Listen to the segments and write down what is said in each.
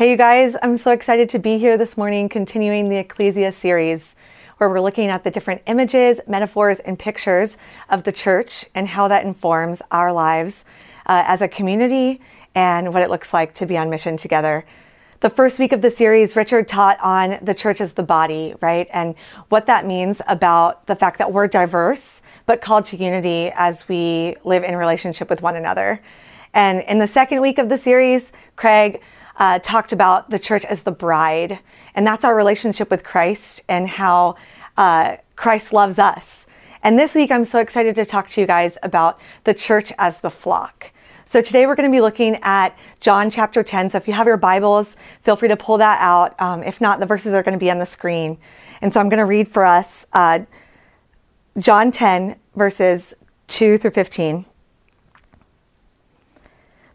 Hey, you guys, I'm so excited to be here this morning, continuing the Ecclesia series, where we're looking at the different images, metaphors, and pictures of the church and how that informs our lives uh, as a community and what it looks like to be on mission together. The first week of the series, Richard taught on the church as the body, right? And what that means about the fact that we're diverse, but called to unity as we live in relationship with one another. And in the second week of the series, Craig uh, talked about the church as the bride, and that's our relationship with Christ and how uh, Christ loves us. And this week, I'm so excited to talk to you guys about the church as the flock. So today we're going to be looking at John chapter 10. So if you have your Bibles, feel free to pull that out. Um, if not, the verses are going to be on the screen. And so I'm going to read for us uh, John 10, verses 2 through 15.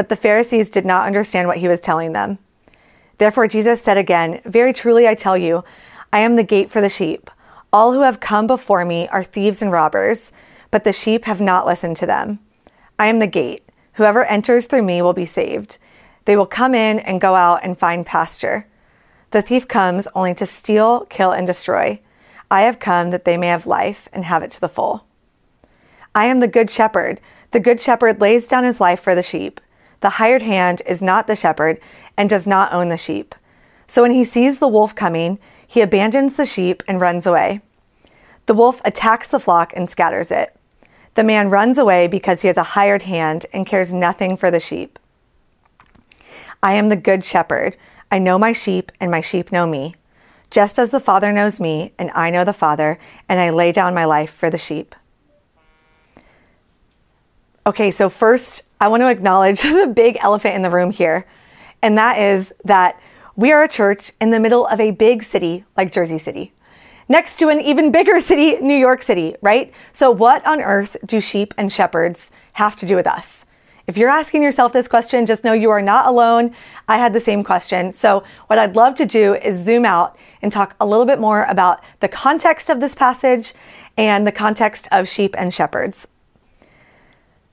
but the Pharisees did not understand what he was telling them. Therefore, Jesus said again, Very truly I tell you, I am the gate for the sheep. All who have come before me are thieves and robbers, but the sheep have not listened to them. I am the gate. Whoever enters through me will be saved. They will come in and go out and find pasture. The thief comes only to steal, kill, and destroy. I have come that they may have life and have it to the full. I am the good shepherd. The good shepherd lays down his life for the sheep. The hired hand is not the shepherd and does not own the sheep. So when he sees the wolf coming, he abandons the sheep and runs away. The wolf attacks the flock and scatters it. The man runs away because he has a hired hand and cares nothing for the sheep. I am the good shepherd. I know my sheep, and my sheep know me. Just as the Father knows me, and I know the Father, and I lay down my life for the sheep. Okay, so first, I want to acknowledge the big elephant in the room here, and that is that we are a church in the middle of a big city like Jersey City, next to an even bigger city, New York City, right? So, what on earth do sheep and shepherds have to do with us? If you're asking yourself this question, just know you are not alone. I had the same question. So, what I'd love to do is zoom out and talk a little bit more about the context of this passage and the context of sheep and shepherds.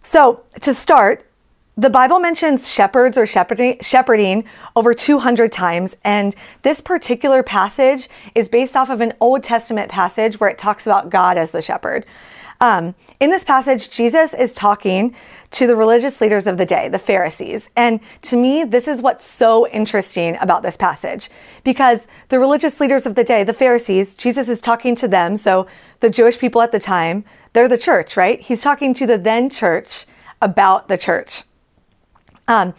So, to start, the Bible mentions shepherds or shepherding, shepherding, over 200 times, and this particular passage is based off of an Old Testament passage where it talks about God as the shepherd. Um, in this passage, Jesus is talking to the religious leaders of the day, the Pharisees. And to me, this is what's so interesting about this passage because the religious leaders of the day, the Pharisees, Jesus is talking to them. So the Jewish people at the time, they're the church, right? He's talking to the then church about the church. Um,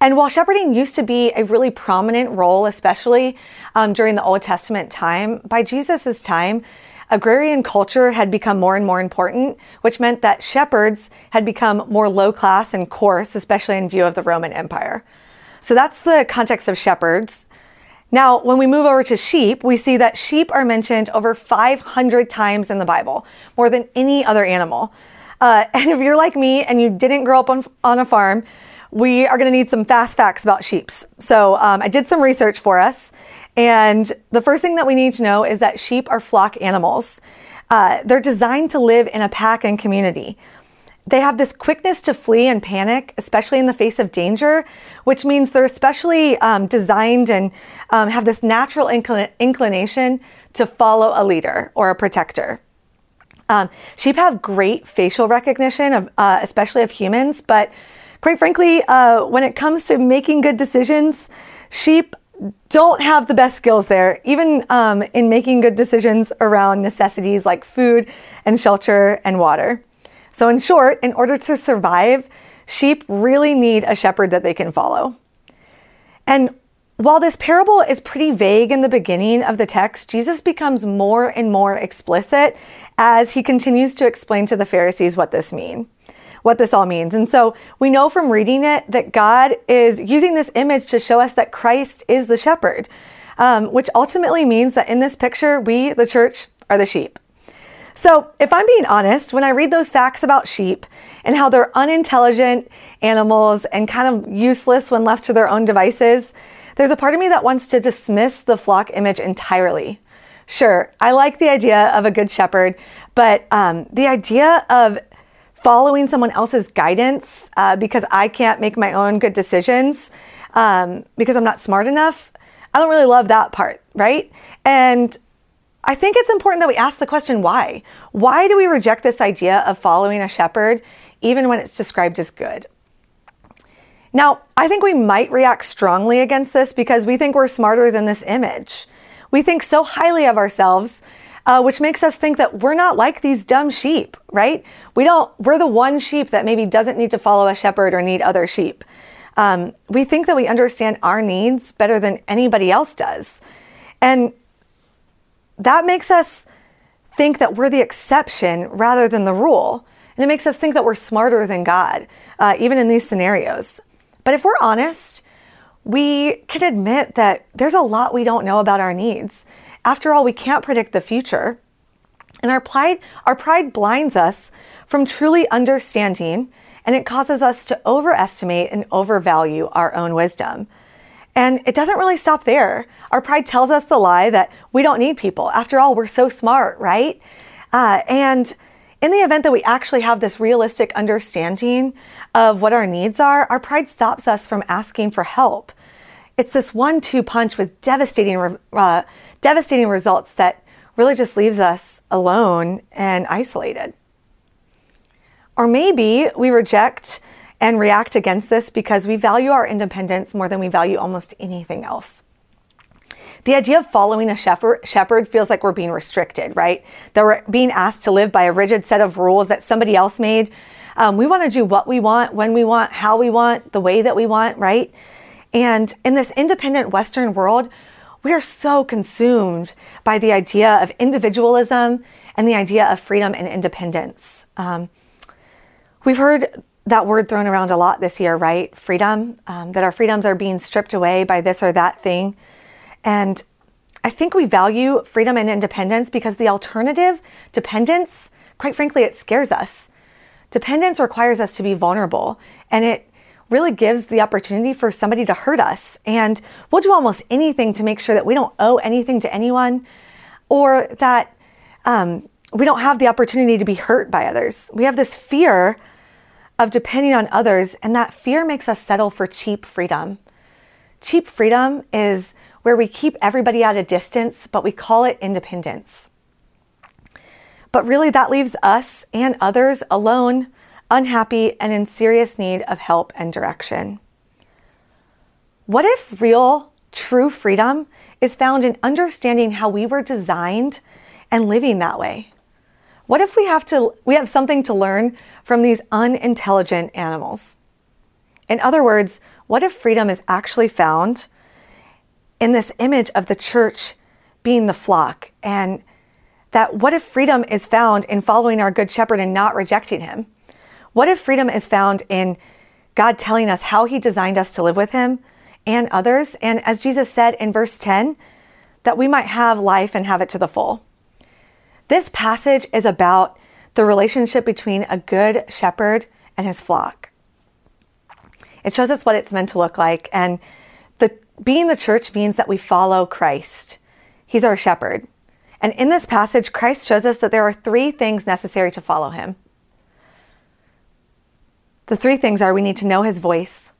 and while shepherding used to be a really prominent role, especially um, during the Old Testament time, by Jesus' time, agrarian culture had become more and more important, which meant that shepherds had become more low class and coarse, especially in view of the Roman Empire. So that's the context of shepherds. Now, when we move over to sheep, we see that sheep are mentioned over 500 times in the Bible, more than any other animal. Uh, and if you're like me and you didn't grow up on, on a farm, we are going to need some fast facts about sheep. So um, I did some research for us. And the first thing that we need to know is that sheep are flock animals. Uh, they're designed to live in a pack and community. They have this quickness to flee and panic, especially in the face of danger, which means they're especially um, designed and um, have this natural inclin- inclination to follow a leader or a protector. Um, sheep have great facial recognition of, uh, especially of humans, but quite frankly, uh, when it comes to making good decisions, sheep don't have the best skills there, even um, in making good decisions around necessities like food and shelter and water. So, in short, in order to survive, sheep really need a shepherd that they can follow. And while this parable is pretty vague in the beginning of the text, Jesus becomes more and more explicit as he continues to explain to the Pharisees what this means what this all means. And so we know from reading it that God is using this image to show us that Christ is the shepherd. um, which ultimately means that in this picture, we, the church, are the sheep. So, if I'm being honest, when I read those facts about sheep and how they're unintelligent animals and kind of useless when left to their own devices, there's a part of me that wants to dismiss the flock image entirely. Sure, I like the idea of a good shepherd, but um, the idea of following someone else's guidance uh, because I can't make my own good decisions um, because I'm not smart enough, I don't really love that part, right? And I think it's important that we ask the question why? Why do we reject this idea of following a shepherd even when it's described as good? Now, I think we might react strongly against this because we think we're smarter than this image. We think so highly of ourselves, uh, which makes us think that we're not like these dumb sheep, right? We don't, we're the one sheep that maybe doesn't need to follow a shepherd or need other sheep. Um, we think that we understand our needs better than anybody else does. And that makes us think that we're the exception rather than the rule. And it makes us think that we're smarter than God, uh, even in these scenarios. But if we're honest, we can admit that there's a lot we don't know about our needs. After all, we can't predict the future. And our pride, our pride blinds us from truly understanding, and it causes us to overestimate and overvalue our own wisdom. And it doesn't really stop there. Our pride tells us the lie that we don't need people. After all, we're so smart, right? Uh, and in the event that we actually have this realistic understanding of what our needs are, our pride stops us from asking for help. It's this one-two punch with devastating, uh, devastating results that really just leaves us alone and isolated. Or maybe we reject and react against this because we value our independence more than we value almost anything else. The idea of following a shepherd, feels like we're being restricted, right? That we're being asked to live by a rigid set of rules that somebody else made. Um, we want to do what we want, when we want, how we want, the way that we want, right? And in this independent Western world, we are so consumed by the idea of individualism and the idea of freedom and independence. Um, we've heard that word thrown around a lot this year, right? Freedom, um, that our freedoms are being stripped away by this or that thing. And I think we value freedom and independence because the alternative, dependence, quite frankly, it scares us. Dependence requires us to be vulnerable and it really gives the opportunity for somebody to hurt us. And we'll do almost anything to make sure that we don't owe anything to anyone or that um, we don't have the opportunity to be hurt by others. We have this fear of depending on others, and that fear makes us settle for cheap freedom. Cheap freedom is where we keep everybody at a distance, but we call it independence. But really, that leaves us and others alone, unhappy, and in serious need of help and direction. What if real, true freedom is found in understanding how we were designed and living that way? What if we have to we have something to learn from these unintelligent animals? In other words, what if freedom is actually found in this image of the church being the flock and that what if freedom is found in following our good shepherd and not rejecting him? What if freedom is found in God telling us how he designed us to live with him and others? And as Jesus said in verse 10, that we might have life and have it to the full. This passage is about the relationship between a good shepherd and his flock. It shows us what it's meant to look like. And the, being the church means that we follow Christ. He's our shepherd. And in this passage, Christ shows us that there are three things necessary to follow him. The three things are we need to know his voice,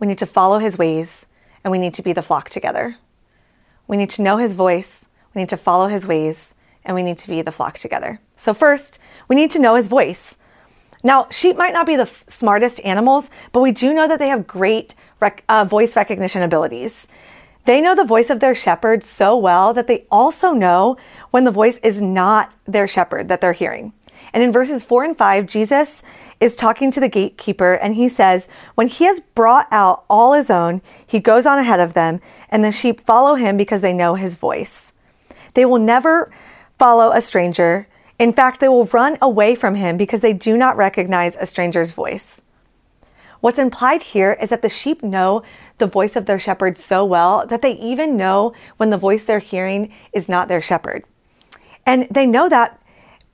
we need to follow his ways, and we need to be the flock together. We need to know his voice, we need to follow his ways, and we need to be the flock together. So, first, we need to know his voice. Now, sheep might not be the f- smartest animals, but we do know that they have great rec- uh, voice recognition abilities. They know the voice of their shepherd so well that they also know when the voice is not their shepherd that they're hearing. And in verses four and five, Jesus is talking to the gatekeeper and he says, When he has brought out all his own, he goes on ahead of them, and the sheep follow him because they know his voice. They will never follow a stranger. In fact, they will run away from him because they do not recognize a stranger's voice. What's implied here is that the sheep know the voice of their shepherd so well that they even know when the voice they're hearing is not their shepherd. And they know that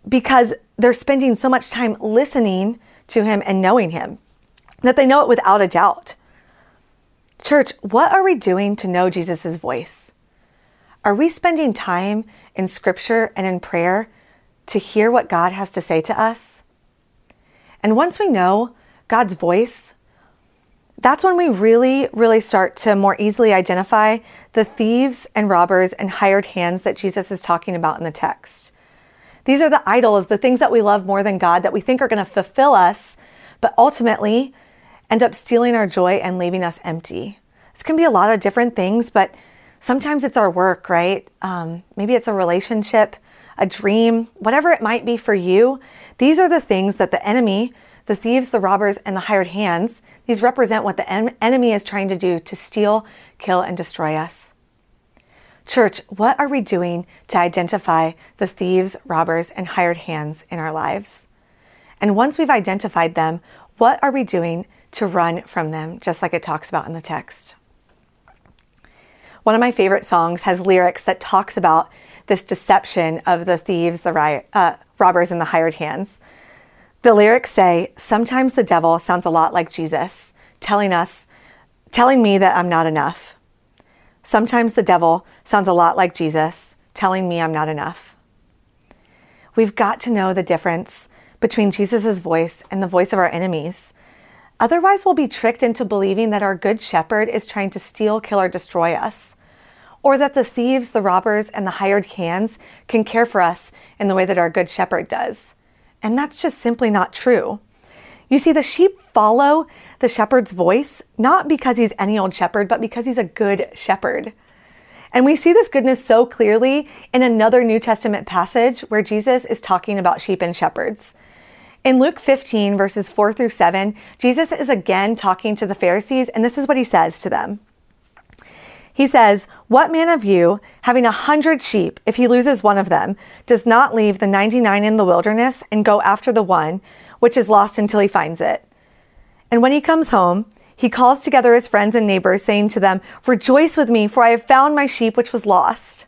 because they're spending so much time listening to him and knowing him that they know it without a doubt. Church, what are we doing to know Jesus' voice? Are we spending time in scripture and in prayer to hear what God has to say to us? And once we know God's voice, that's when we really, really start to more easily identify the thieves and robbers and hired hands that Jesus is talking about in the text. These are the idols, the things that we love more than God that we think are going to fulfill us, but ultimately end up stealing our joy and leaving us empty. This can be a lot of different things, but sometimes it's our work, right? Um, maybe it's a relationship, a dream, whatever it might be for you. These are the things that the enemy, the thieves, the robbers, and the hired hands, these represent what the en- enemy is trying to do to steal, kill, and destroy us. Church, what are we doing to identify the thieves, robbers, and hired hands in our lives? And once we've identified them, what are we doing to run from them, just like it talks about in the text? One of my favorite songs has lyrics that talks about this deception of the thieves, the riot, uh, robbers, and the hired hands. The lyrics say, Sometimes the devil sounds a lot like Jesus, telling us, telling me that I'm not enough. Sometimes the devil sounds a lot like Jesus, telling me I'm not enough. We've got to know the difference between Jesus' voice and the voice of our enemies. Otherwise, we'll be tricked into believing that our good shepherd is trying to steal, kill, or destroy us, or that the thieves, the robbers, and the hired hands can care for us in the way that our good shepherd does. And that's just simply not true. You see, the sheep follow the shepherd's voice, not because he's any old shepherd, but because he's a good shepherd. And we see this goodness so clearly in another New Testament passage where Jesus is talking about sheep and shepherds. In Luke 15, verses 4 through 7, Jesus is again talking to the Pharisees, and this is what he says to them. He says, What man of you, having a hundred sheep, if he loses one of them, does not leave the 99 in the wilderness and go after the one which is lost until he finds it? And when he comes home, he calls together his friends and neighbors, saying to them, Rejoice with me, for I have found my sheep which was lost.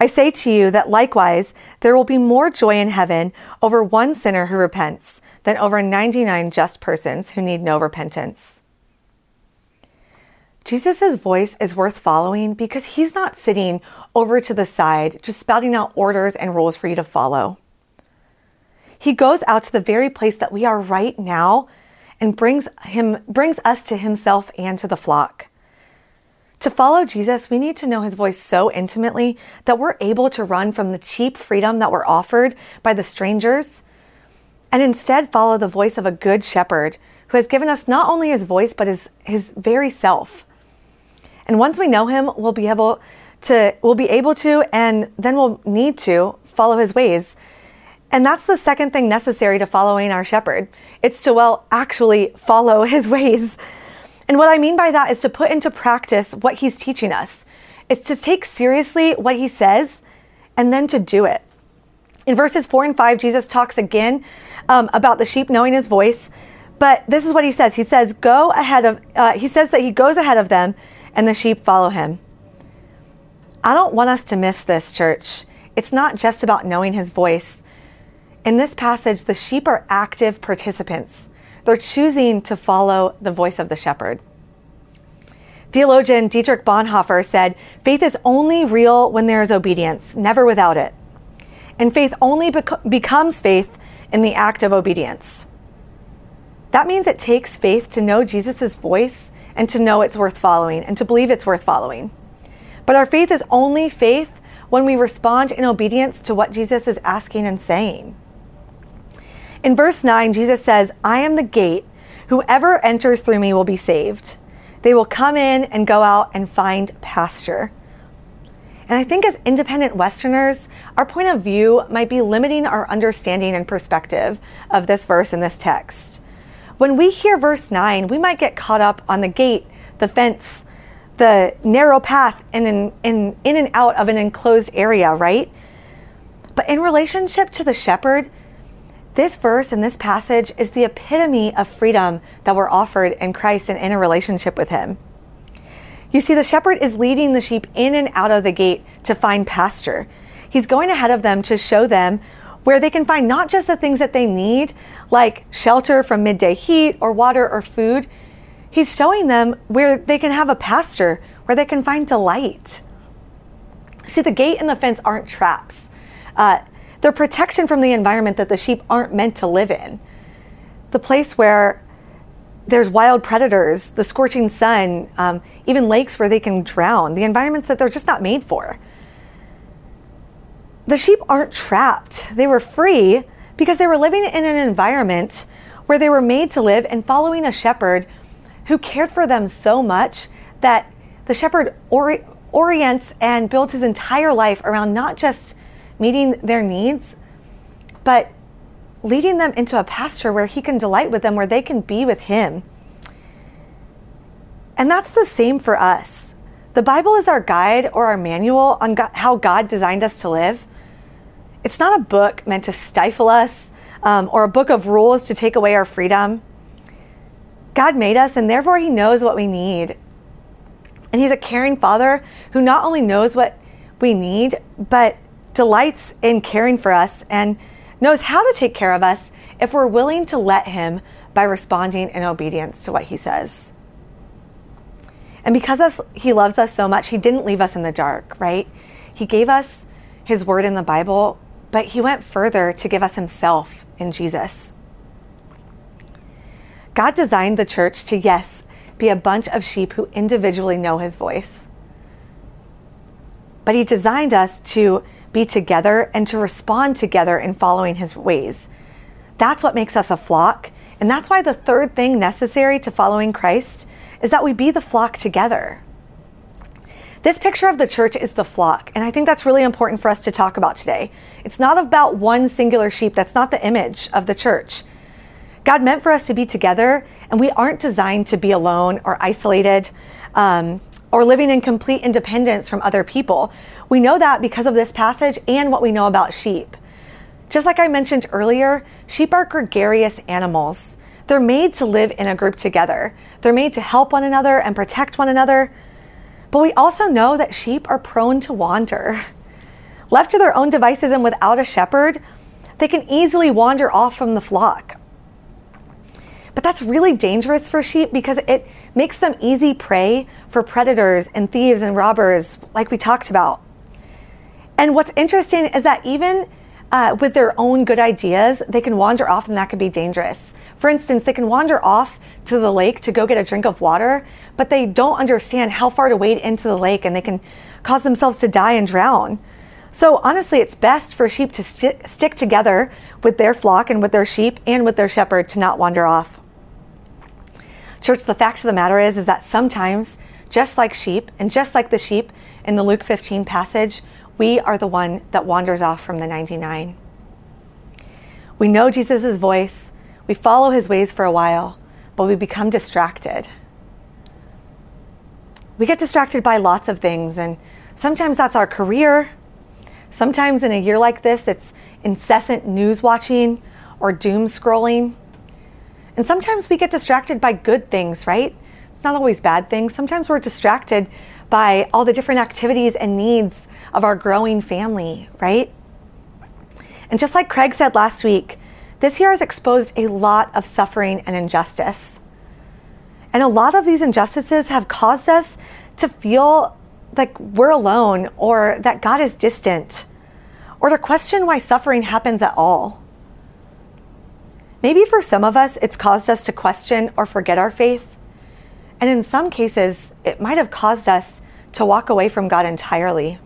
I say to you that likewise there will be more joy in heaven over one sinner who repents than over 99 just persons who need no repentance. Jesus' voice is worth following because he's not sitting over to the side just spouting out orders and rules for you to follow. He goes out to the very place that we are right now and brings him brings us to himself and to the flock. To follow Jesus, we need to know his voice so intimately that we're able to run from the cheap freedom that we're offered by the strangers and instead follow the voice of a good shepherd who has given us not only his voice but his his very self. And once we know him, we'll be able to we'll be able to and then we'll need to follow his ways and that's the second thing necessary to following our shepherd. It's to, well, actually follow his ways. And what I mean by that is to put into practice what he's teaching us. It's to take seriously what he says and then to do it. In verses four and five, Jesus talks again um, about the sheep knowing his voice. But this is what he says. He says, go ahead of, uh, he says that he goes ahead of them and the sheep follow him. I don't want us to miss this, church. It's not just about knowing his voice. In this passage, the sheep are active participants. They're choosing to follow the voice of the shepherd. Theologian Dietrich Bonhoeffer said, Faith is only real when there is obedience, never without it. And faith only bec- becomes faith in the act of obedience. That means it takes faith to know Jesus' voice and to know it's worth following and to believe it's worth following. But our faith is only faith when we respond in obedience to what Jesus is asking and saying. In verse 9, Jesus says, I am the gate. Whoever enters through me will be saved. They will come in and go out and find pasture. And I think as independent Westerners, our point of view might be limiting our understanding and perspective of this verse in this text. When we hear verse 9, we might get caught up on the gate, the fence, the narrow path in, in, in, in and out of an enclosed area, right? But in relationship to the shepherd, this verse and this passage is the epitome of freedom that we're offered in Christ and in a relationship with Him. You see, the shepherd is leading the sheep in and out of the gate to find pasture. He's going ahead of them to show them where they can find not just the things that they need, like shelter from midday heat or water or food. He's showing them where they can have a pasture, where they can find delight. See, the gate and the fence aren't traps. Uh, they're protection from the environment that the sheep aren't meant to live in. The place where there's wild predators, the scorching sun, um, even lakes where they can drown, the environments that they're just not made for. The sheep aren't trapped. They were free because they were living in an environment where they were made to live and following a shepherd who cared for them so much that the shepherd ori- orients and builds his entire life around not just meeting their needs, but leading them into a pasture where he can delight with them, where they can be with him. And that's the same for us. The Bible is our guide or our manual on how God designed us to live. It's not a book meant to stifle us um, or a book of rules to take away our freedom. God made us, and therefore He knows what we need. And He's a caring Father who not only knows what we need, but delights in caring for us and knows how to take care of us if we're willing to let Him by responding in obedience to what He says. And because us, He loves us so much, He didn't leave us in the dark, right? He gave us His word in the Bible, but He went further to give us Himself in Jesus. God designed the church to, yes, be a bunch of sheep who individually know His voice. But He designed us to be together and to respond together in following his ways. That's what makes us a flock. And that's why the third thing necessary to following Christ is that we be the flock together. This picture of the church is the flock, and I think that's really important for us to talk about today. It's not about one singular sheep, that's not the image of the church. God meant for us to be together, and we aren't designed to be alone or isolated. Um, or living in complete independence from other people. We know that because of this passage and what we know about sheep. Just like I mentioned earlier, sheep are gregarious animals. They're made to live in a group together. They're made to help one another and protect one another. But we also know that sheep are prone to wander. Left to their own devices and without a shepherd, they can easily wander off from the flock. But that's really dangerous for sheep because it makes them easy prey for predators and thieves and robbers, like we talked about. And what's interesting is that even uh, with their own good ideas, they can wander off and that could be dangerous. For instance, they can wander off to the lake to go get a drink of water, but they don't understand how far to wade into the lake and they can cause themselves to die and drown. So, honestly, it's best for sheep to st- stick together with their flock and with their sheep and with their shepherd to not wander off. Church, the fact of the matter is, is that sometimes, just like sheep, and just like the sheep in the Luke 15 passage, we are the one that wanders off from the 99. We know Jesus' voice, we follow his ways for a while, but we become distracted. We get distracted by lots of things, and sometimes that's our career. Sometimes in a year like this, it's incessant news watching or doom scrolling. And sometimes we get distracted by good things, right? It's not always bad things. Sometimes we're distracted by all the different activities and needs of our growing family, right? And just like Craig said last week, this year has exposed a lot of suffering and injustice. And a lot of these injustices have caused us to feel like we're alone or that God is distant or to question why suffering happens at all. Maybe for some of us, it's caused us to question or forget our faith. And in some cases, it might have caused us to walk away from God entirely.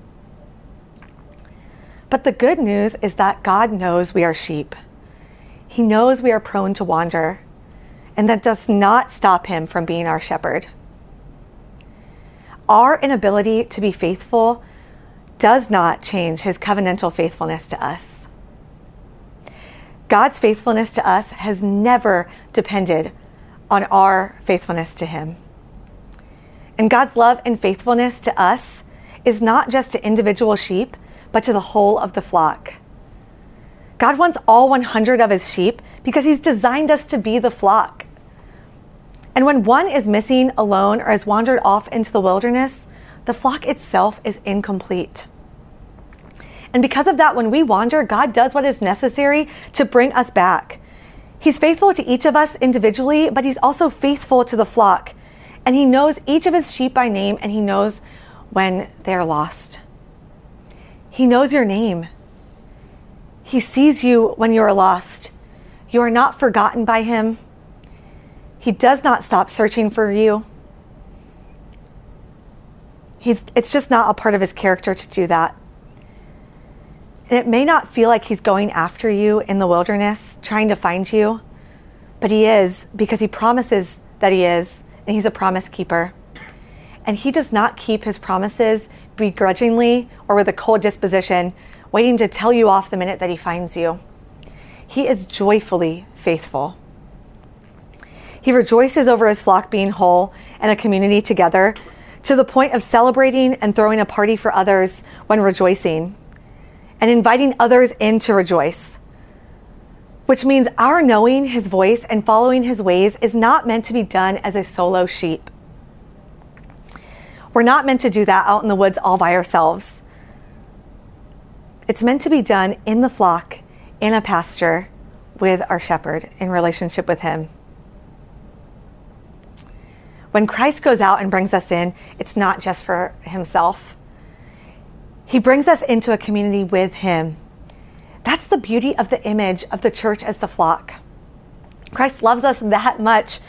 But the good news is that God knows we are sheep. He knows we are prone to wander, and that does not stop him from being our shepherd. Our inability to be faithful does not change his covenantal faithfulness to us. God's faithfulness to us has never depended on our faithfulness to Him. And God's love and faithfulness to us is not just to individual sheep, but to the whole of the flock. God wants all 100 of His sheep because He's designed us to be the flock. And when one is missing alone or has wandered off into the wilderness, the flock itself is incomplete. And because of that, when we wander, God does what is necessary to bring us back. He's faithful to each of us individually, but He's also faithful to the flock. And He knows each of His sheep by name, and He knows when they're lost. He knows your name. He sees you when you are lost. You are not forgotten by Him. He does not stop searching for you. He's, it's just not a part of His character to do that. And it may not feel like He's going after you in the wilderness, trying to find you, but He is because He promises that He is, and He's a promise keeper. And He does not keep His promises begrudgingly or with a cold disposition waiting to tell you off the minute that he finds you. He is joyfully faithful. He rejoices over his flock being whole and a community together to the point of celebrating and throwing a party for others when rejoicing and inviting others in to rejoice. Which means our knowing his voice and following his ways is not meant to be done as a solo sheep. We're not meant to do that out in the woods all by ourselves. It's meant to be done in the flock, in a pasture, with our shepherd, in relationship with him. When Christ goes out and brings us in, it's not just for himself. He brings us into a community with him. That's the beauty of the image of the church as the flock. Christ loves us that much.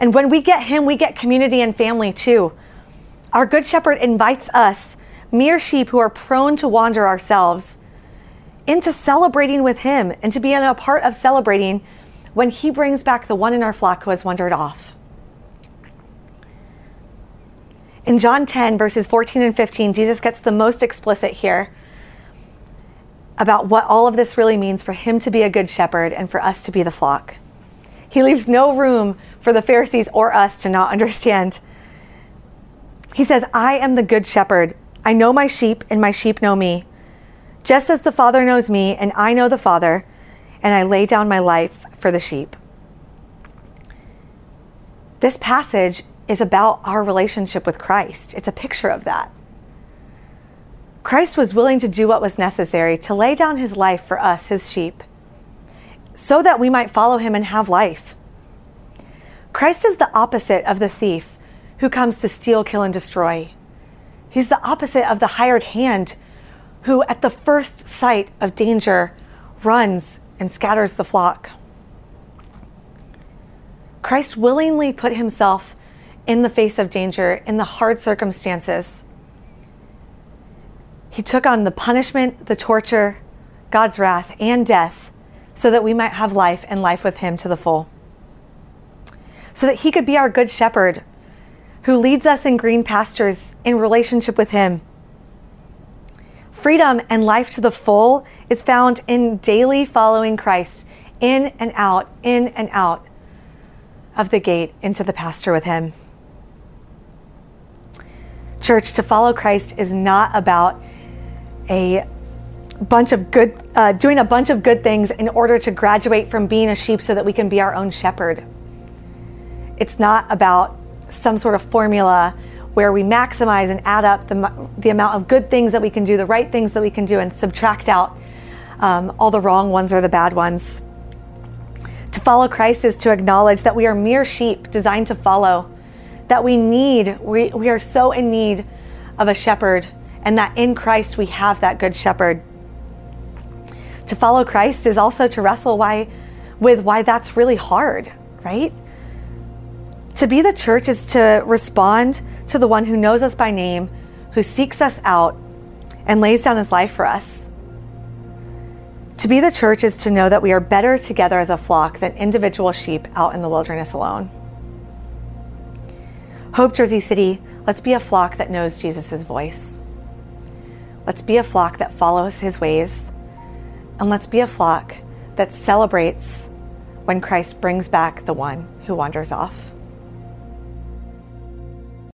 And when we get him, we get community and family too. Our good shepherd invites us mere sheep who are prone to wander ourselves, into celebrating with Him and to be a part of celebrating when He brings back the one in our flock who has wandered off. In John 10, verses 14 and 15, Jesus gets the most explicit here about what all of this really means for Him to be a good shepherd and for us to be the flock. He leaves no room for the Pharisees or us to not understand. He says, I am the good shepherd. I know my sheep, and my sheep know me. Just as the Father knows me, and I know the Father, and I lay down my life for the sheep. This passage is about our relationship with Christ. It's a picture of that. Christ was willing to do what was necessary to lay down his life for us, his sheep, so that we might follow him and have life. Christ is the opposite of the thief who comes to steal, kill, and destroy. He's the opposite of the hired hand who, at the first sight of danger, runs and scatters the flock. Christ willingly put himself in the face of danger, in the hard circumstances. He took on the punishment, the torture, God's wrath, and death so that we might have life and life with him to the full. So that he could be our good shepherd who leads us in green pastures in relationship with Him. Freedom and life to the full is found in daily following Christ in and out, in and out of the gate into the pasture with Him. Church, to follow Christ is not about a bunch of good, uh, doing a bunch of good things in order to graduate from being a sheep so that we can be our own shepherd. It's not about some sort of formula where we maximize and add up the, the amount of good things that we can do, the right things that we can do, and subtract out um, all the wrong ones or the bad ones. To follow Christ is to acknowledge that we are mere sheep designed to follow, that we need, we, we are so in need of a shepherd, and that in Christ we have that good shepherd. To follow Christ is also to wrestle why, with why that's really hard, right? To be the church is to respond to the one who knows us by name, who seeks us out, and lays down his life for us. To be the church is to know that we are better together as a flock than individual sheep out in the wilderness alone. Hope Jersey City, let's be a flock that knows Jesus' voice. Let's be a flock that follows his ways. And let's be a flock that celebrates when Christ brings back the one who wanders off.